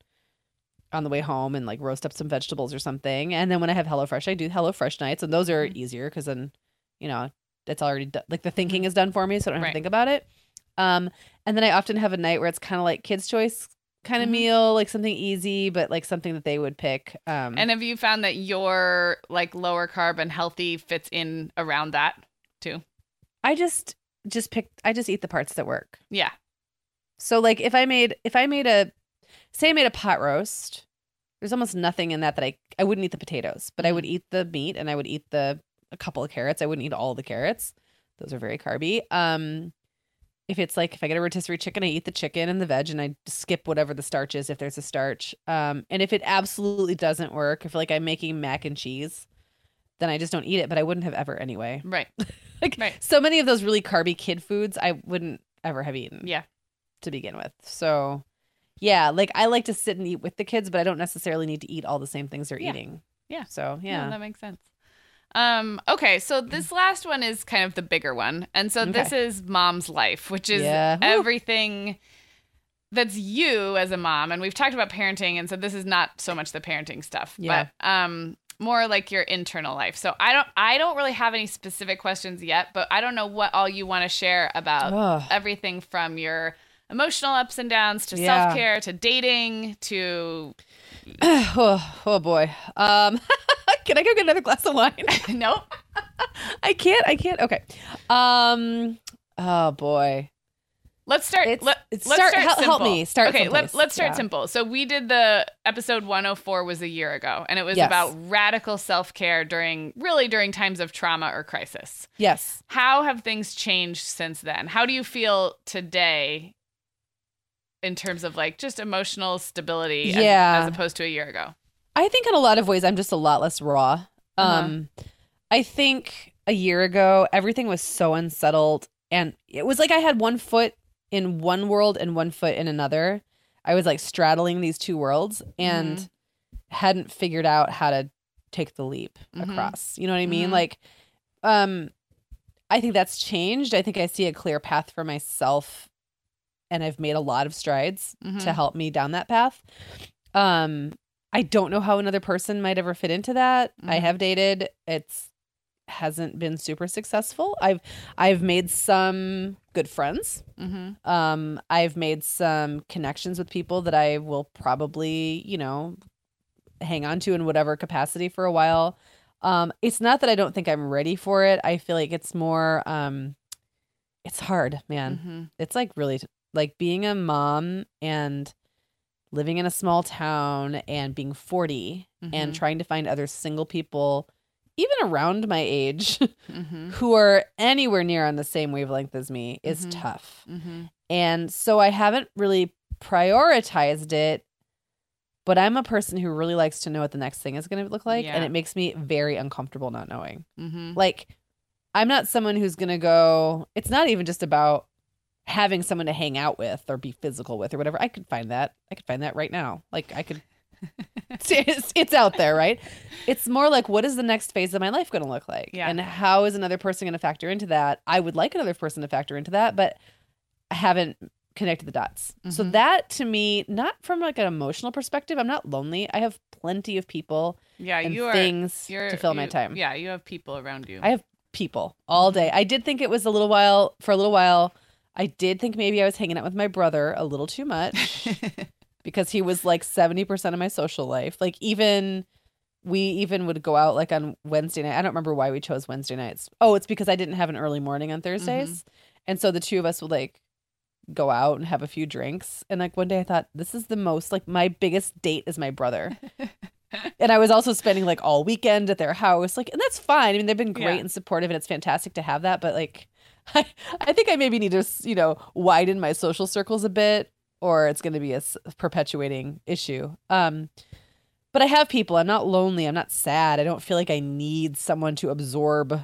on the way home and like roast up some vegetables or something. And then when I have HelloFresh, I do HelloFresh nights. And those are Mhm. easier because then, you know, it's already done. Like the thinking is done for me. So I don't have Right. to think about it. Um, and then I often have a night where it's kind of like kids' choice kind of Mhm. meal, like something easy, but like something that they would pick. Um, And have you found that your like lower carb and healthy fits in around that too? I just just pick. I just eat the parts that work. Yeah. So like if I made if I made a say I made a pot roast, there's almost nothing in that that I I wouldn't eat the potatoes, but I would eat the meat and I would eat the a couple of carrots. I wouldn't eat all the carrots. Those are very carby. Um if it's like if I get a rotisserie chicken, I eat the chicken and the veg and I skip whatever the starch is if there's a starch. Um and if it absolutely doesn't work, if like I'm making mac and cheese, then I just don't eat it, but I wouldn't have ever anyway. Right. Like Right. so many of those really carby kid foods I wouldn't ever have eaten Yeah. to begin with. So, yeah, like I like to sit and eat with the kids, but I don't necessarily need to eat all the same things they're Yeah. eating. Yeah. So, Yeah, yeah. that makes sense. Um, okay, so this last one is kind of the bigger one. And so this is mom's life, which is Yeah. Everything that's you as a mom. And we've talked about parenting, and so this is not so much the parenting stuff, Yeah. but um more like your internal life. So I don't I don't really have any specific questions yet, but I don't know what all you want to share about Ugh. everything from your emotional ups and downs to Yeah. self-care to dating to oh, oh boy. Um can I go get another glass of wine? nope. I can't. I can't. Okay. Um oh boy. Let's start. It's- let, it's let's start- start. help- help me. Start Okay, let, let's start Yeah. simple. So we did the episode 104 was a year ago, and it was Yes. about radical self care during really during times of trauma or crisis. Yes. How have things changed since then? How do you feel today in terms of like just emotional stability as- Yeah. as, opposed to a year ago? I think in a lot of ways I'm just a lot less raw. Uh-huh. Um I think a year ago everything was so unsettled and it was like I had one foot in one world and one foot in another. I was like straddling these two worlds and Mhm. hadn't figured out how to take the leap Mhm. across. You know what I mean? Mhm. Like um I think that's changed. I think I see a clear path for myself and I've made a lot of strides to Mhm. help me down that path. Um I don't know how another person might ever fit into that. I Mhm. have dated. It's hasn't been super successful. I've I've made some good friends. Mm-hmm. Um I've made some connections with people that I will probably, you know, hang on to in whatever capacity for a while. Um it's not that I don't think I'm ready for it. I feel like it's more um it's hard, man Mm-hmm. it's like really like being a mom and living in a small town and being 40 and Mhm. trying to find other single people even around my age Mm-hmm. who are anywhere near on the same wavelength as me is Mhm. tough Mm-hmm. and so i haven't really prioritized it but i'm a person who really likes to know what the next thing is going to look like and it makes me very uncomfortable not knowing Mm-hmm. like i'm not someone who's gonna go it's not even just about having someone to hang out with or be physical with or whatever i could find that i could find that right now like i could it's, it's out there right it's more like what is the next phase of my life going to look like Yeah. and how is another person going to factor into that i would like another person to factor into that but i haven't connected the dots so Mhm. that to me not from like an emotional perspective i'm not lonely i have plenty of people Yeah, and you are. things to fill my time Yeah, you have people around you. I have people all day. I did think it was a little while for a little while. I did think maybe I was hanging out with my brother a little too much because he was like 70% of my social life. Like even we even would go out like on Wednesday night. I don't remember why we chose Wednesday nights. Oh, it's because I didn't have an early morning on Thursdays. Mm-hmm. And so the two of us would like go out and have a few drinks. And like one day I thought this is the most like my biggest date is my brother. and I was also spending like all weekend at their house. Like, and that's fine. I mean, they've been great Yeah. and supportive, and it's fantastic to have that. But like, I, I think I maybe need to, you know, widen my social circles a bit, or it's going to be a perpetuating issue. Um, but I have people. I'm not lonely. I'm not sad. I don't feel like I need someone to absorb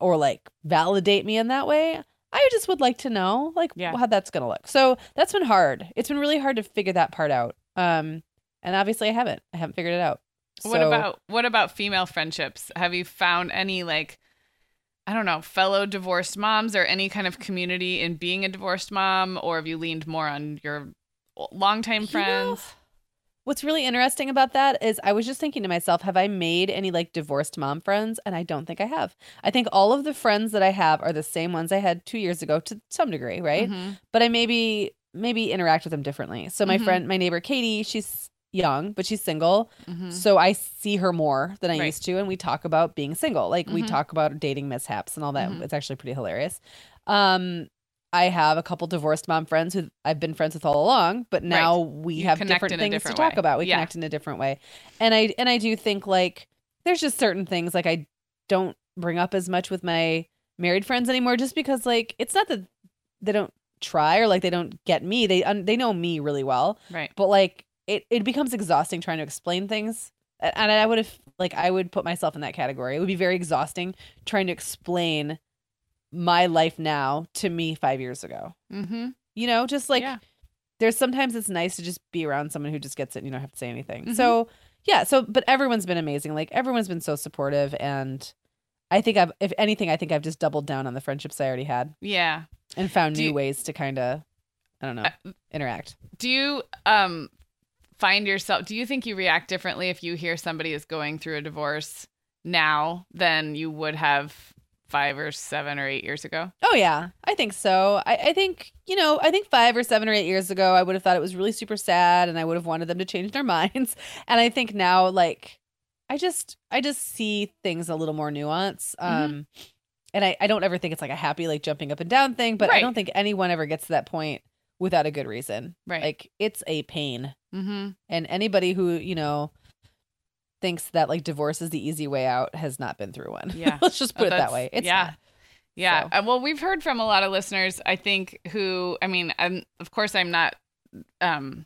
or like validate me in that way. I just would like to know like Yeah. how that's going to look. So that's been hard. It's been really hard to figure that part out. Um, and obviously I haven't. I haven't figured it out. What about what about female friendships? Have you found any like I don't know, fellow divorced moms or any kind of community in being a divorced mom or have you leaned more on your longtime You know, friends? What's really interesting about that is I was just thinking to myself, have I made any like divorced mom friends? And I don't think I have. I think all of the friends that I have are the same ones I had two years ago to some degree, right? Mhm. But I maybe maybe interact with them differently. So my Mhm. friend, my neighbor Katie, she's young, but she's single. Mhm. So I see her more than I Right. used to, and we talk about being single. Like we Mhm. talk about dating mishaps and all that. Mhm. It's actually pretty hilarious. Um, I have a couple divorced mom friends who I've been friends with all along, but now we You have different things different to talk about. We Yeah. connect in a different way, and I and I do think like there's just certain things like I don't bring up as much with my married friends anymore, just because like it's not that they don't try or like they don't get me. They un- they know me really well, right. but like it it becomes exhausting trying to explain things and i would have like i would put myself in that category it would be very exhausting trying to explain my life now to me five years ago Mm-hmm. you know just like Yeah. there's sometimes it's nice to just be around someone who just gets it and you don't have to say anything Mhm. so yeah so but everyone's been amazing like everyone's been so supportive and i think i've if anything i think i've just doubled down on the friendships i already had Yeah. and found Do new you- ways to kind of i don't know Uh, interact Do you um find yourself do you think you react differently if you hear somebody is going through a divorce now than you would have five or seven or eight years ago? Oh yeah, I think so. I, I think you know, I think five or seven or eight years ago, I would have thought it was really super sad, and I would have wanted them to change their minds. And I think now, like, I just, I just see things a little more nuance. Mm-hmm. Um, and I, I don't ever think it's like a happy like jumping up and down thing, but I don't think anyone ever gets to that point without a good reason. Right. Like it's a pain, mm-hmm. and anybody who you know thinks that like divorce is the easy way out has not been through one. Yeah. let's just Oh, put it that way. It's yeah. not. Yeah. So- Uh, well, we've heard from a lot of listeners, I think, who, I mean, I'm, of course, I'm not, um,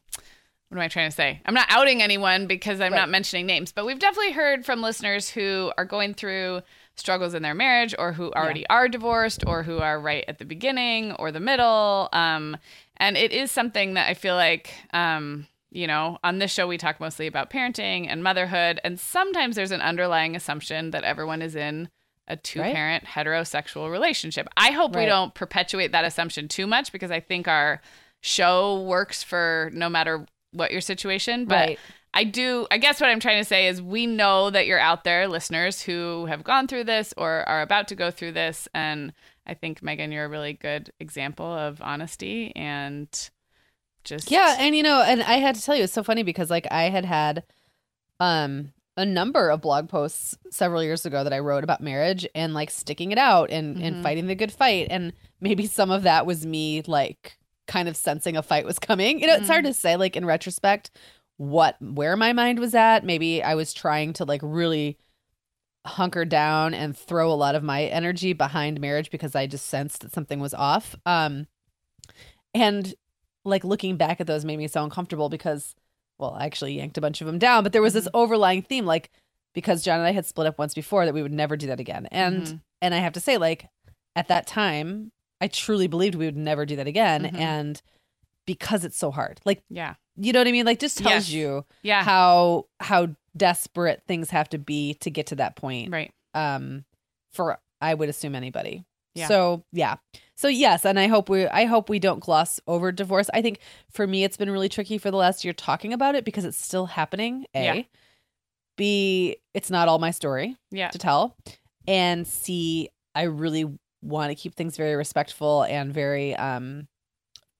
what am I trying to say? I'm not outing anyone because I'm Right. not mentioning names, but we've definitely heard from listeners who are going through struggles in their marriage or who already are divorced or who are right at the beginning or the middle. Um, and it is something that I feel like, um, you know, on this show, we talk mostly about parenting and motherhood. And sometimes there's an underlying assumption that everyone is in a two parent heterosexual relationship. I hope we don't perpetuate that assumption too much because I think our show works for no matter what your situation. But Right. I do, I guess what I'm trying to say is we know that you're out there, listeners who have gone through this or are about to go through this. And I think, Meagan, you're a really good example of honesty and just. Yeah, and you know, and I had to tell you, it's so funny because like I had had um a number of blog posts several years ago that I wrote about marriage and like sticking it out and Mhm. and fighting the good fight, and maybe some of that was me like kind of sensing a fight was coming. You know, it's hard to say like in retrospect what where my mind was at. Maybe I was trying to like really hunker down and throw a lot of my energy behind marriage because I just sensed that something was off. Um and like looking back at those made me so uncomfortable because well, I actually yanked a bunch of them down, but there was this overlying theme like because John and I had split up once before that we would never do that again. And Mhm. and I have to say like at that time I truly believed we would never do that again Mhm. and because it's so hard. Like Yeah. you know what I mean? Like just tells Yes. you Yeah. how how desperate things have to be to get to that point right. um for I would assume anybody. Yeah. So yeah. So yes, and I hope we I hope we don't gloss over divorce. I think for me it's been really tricky for the last year talking about it because it's still happening. A. Yeah. B it's not all my story Yeah. to tell. And C I really want to keep things very respectful and very um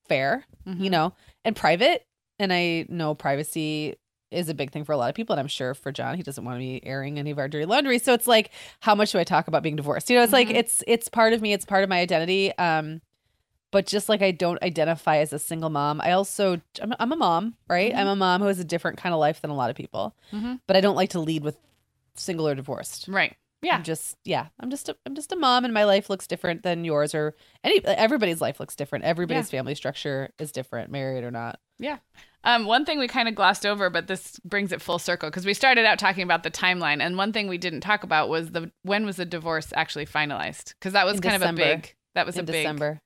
fair, Mhm. you know, and private. And I know privacy is a big thing for a lot of people. And I'm sure for John, he doesn't want to be airing any of our dirty laundry. So it's like, how much do I talk about being divorced? You know, it's like Mhm. it's it's part of me, it's part of my identity. Um, but just like I don't identify as a single mom, I also I'm, I'm a mom, right? Mhm. I'm a mom who has a different kind of life than a lot of people. Mhm. But I don't like to lead with single or divorced. Right. Yeah. I'm just yeah, I'm just a, I'm just a mom, and my life looks different than yours or any everybody's life looks different. Everybody's family structure is different, married or not. Um, one thing we kind of glossed over, but this brings it full circle because we started out talking about the timeline, and one thing we didn't talk about was the when was the divorce actually finalized? Because that was In kind December. of a big. That was in a big. December.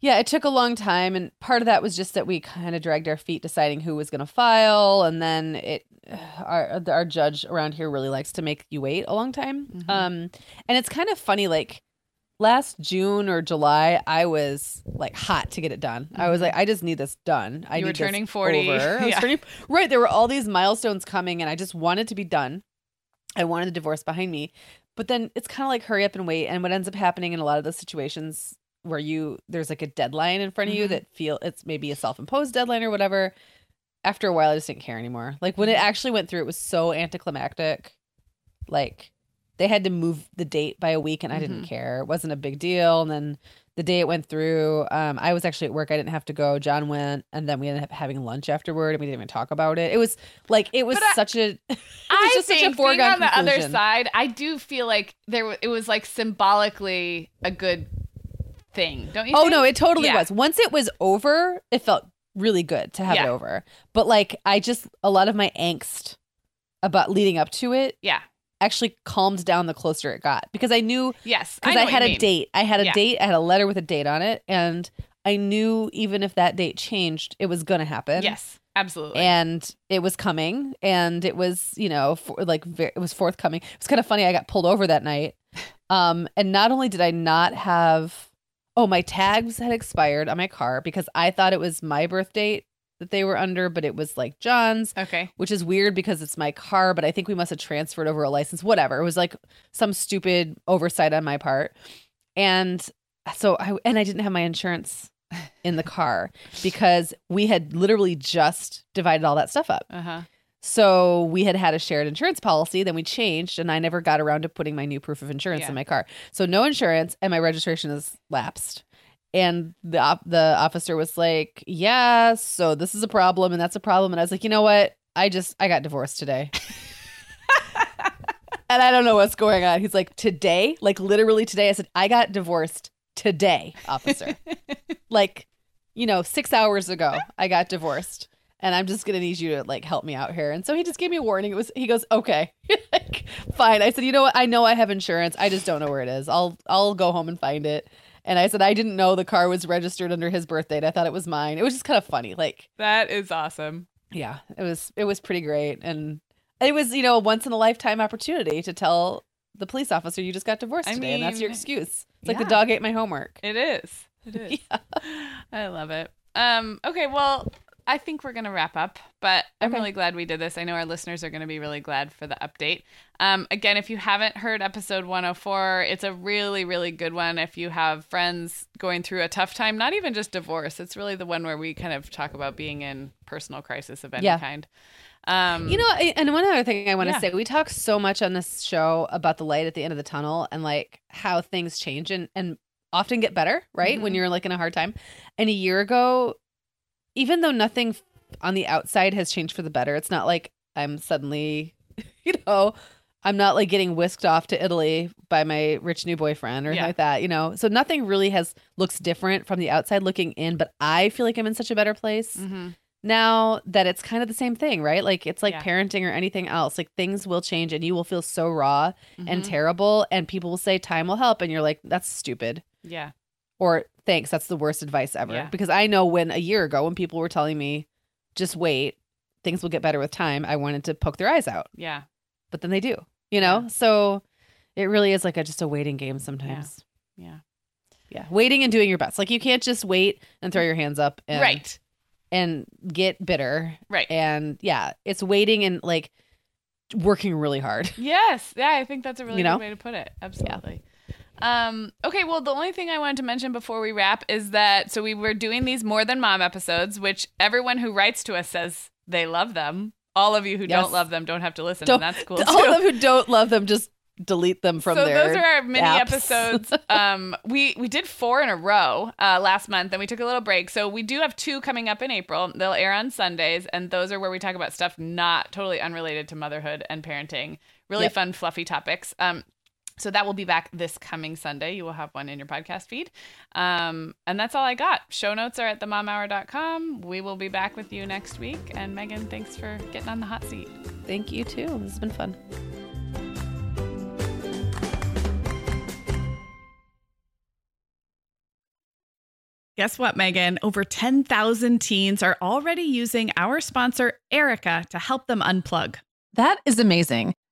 Yeah, it took a long time, and part of that was just that we kind of dragged our feet deciding who was going to file, and then it our our judge around here really likes to make you wait a long time. Mhm. Um, and it's kind of funny, like last June or July, I was like hot to get it done. I was Mhm. like, I just need this done. I You were turning 40. over. I was Yeah. turning right. There were all these milestones coming, and I just wanted to be done. I wanted the divorce behind me, but then it's kind of like hurry up and wait. And what ends up happening in a lot of those situations where you there's like a deadline in front of you Mhm. that feel it's maybe a self-imposed deadline or whatever. After a while, I just didn't care anymore. Like when it actually went through, it was so anticlimactic. Like they had to move the date by a week, and I didn't Mhm. care. It wasn't a big deal. And then the day it went through, um, I was actually at work. I didn't have to go. John went, and then we ended up having lunch afterward, and we didn't even talk about it. It was like it was I- such a. It was I just such a think foregone on the other side, I do feel like there it was like symbolically a good thing, don't you? Oh think? no, it totally Yeah. was. Once it was over, it felt really good to have it over. But like I just a lot of my angst about leading up to it Yeah. Actually calmed down the closer it got because I knew Yes. because know I, had a mean. date. I had a Yeah. date. I had a letter with a date on it, and I knew even if that date changed, it was going to happen. Yes. Absolutely. And it was coming, and it was, you know, for, like ve- it was forthcoming. It was kind of funny. I got pulled over that night, um, and not only did I not have, oh, my tags had expired on my car because I thought it was my birth date that they were under, but it was like John's okay. which is weird because it's my car, but I think we must have transferred over a license, whatever. It was like some stupid oversight on my part. And so I and I didn't have my insurance in the car because we had literally just divided all that stuff up. Uh huh. So we had had a shared insurance policy, then we changed and I never got around to putting my new proof of insurance Yeah. in my car. So no insurance and my registration is lapsed. And the op- the officer was like, "Yeah, so this is a problem and that's a problem." And I was like, "You know what? I just I got divorced today." and I don't know what's going on. He's like, "Today? Like literally today?" I said, "I got divorced today, officer." like, you know, 6 hours ago, I got divorced. And I'm just gonna need you to like help me out here. And so he just gave me a warning. It was he goes, Okay, like, fine. I said, you know what? I know I have insurance. I just don't know where it is. I'll I'll go home and find it. And I said, I didn't know the car was registered under his birth date. I thought it was mine. It was just kind of funny. Like, That is awesome. yeah, it was it was pretty great. And it was, you know, a once in a lifetime opportunity to tell the police officer you just got divorced I today, and that's your excuse. It's like the dog ate my homework. It is. It is. yeah. I love it. Um, okay, well, I think we're gonna wrap up, but I'm Okay. really glad we did this. I know our listeners are gonna be really glad for the update. Um, again, if you haven't heard episode 104, it's a really, really good one. If you have friends going through a tough time, not even just divorce, it's really the one where we kind of talk about being in personal crisis of any Yeah. kind. Um, You know, and one other thing I want to Yeah. say, we talk so much on this show about the light at the end of the tunnel and like how things change and and often get better, right? When Mhm. you're like in a hard time. And a year ago, even though nothing on the outside has changed for the better, it's not like I'm suddenly, you know, I'm not like getting whisked off to Italy by my rich new boyfriend or Yeah. like that, you know. So nothing really has looks different from the outside looking in, but I feel like I'm in such a better place mhm. now that it's kind of the same thing, right? Like it's like Yeah. parenting or anything else. Like things will change and you will feel so raw and Mhm. terrible and people will say time will help and you're like that's stupid yeah, or thanks that's the worst advice ever. Yeah. Because I know when a year ago when people were telling me just wait, things will get better with time, I wanted to poke their eyes out. yeah, But then they do. You know? Yeah. So it really is like a just a waiting game sometimes. yeah. Yeah. Waiting and doing your best. Like you can't just wait and throw mm. your hands up and right, and get bitter right. and yeah, it's waiting and like working really hard. Yes. Yeah, I think that's a really You know? good way to put it. Absolutely. Um, okay, well, the only thing I wanted to mention before we wrap is that so we were doing these more than mom episodes, which everyone who writes to us says they love them. All of you who Yes. don't love them don't have to listen, Don't- and that's cool All too. of them who don't love them just delete them from there. so their those are our mini apps. episodes. um, we we did four in a row uh, last month, and we took a little break. So we do have two coming up in April. They'll air on Sundays, and those are where we talk about stuff not totally unrelated to motherhood and parenting. Really Yep. fun, fluffy topics. Um, so that will be back this coming Sunday. You will have one in your podcast feed. Um, and that's all I got. Show notes are at themomhour.com. We will be back with you next week. And Meagan, thanks for getting on the hot seat. Thank you too. This has been fun. Guess what, Meagan? Over 10,000 teens are already using our sponsor, Erika, to help them unplug. That is amazing.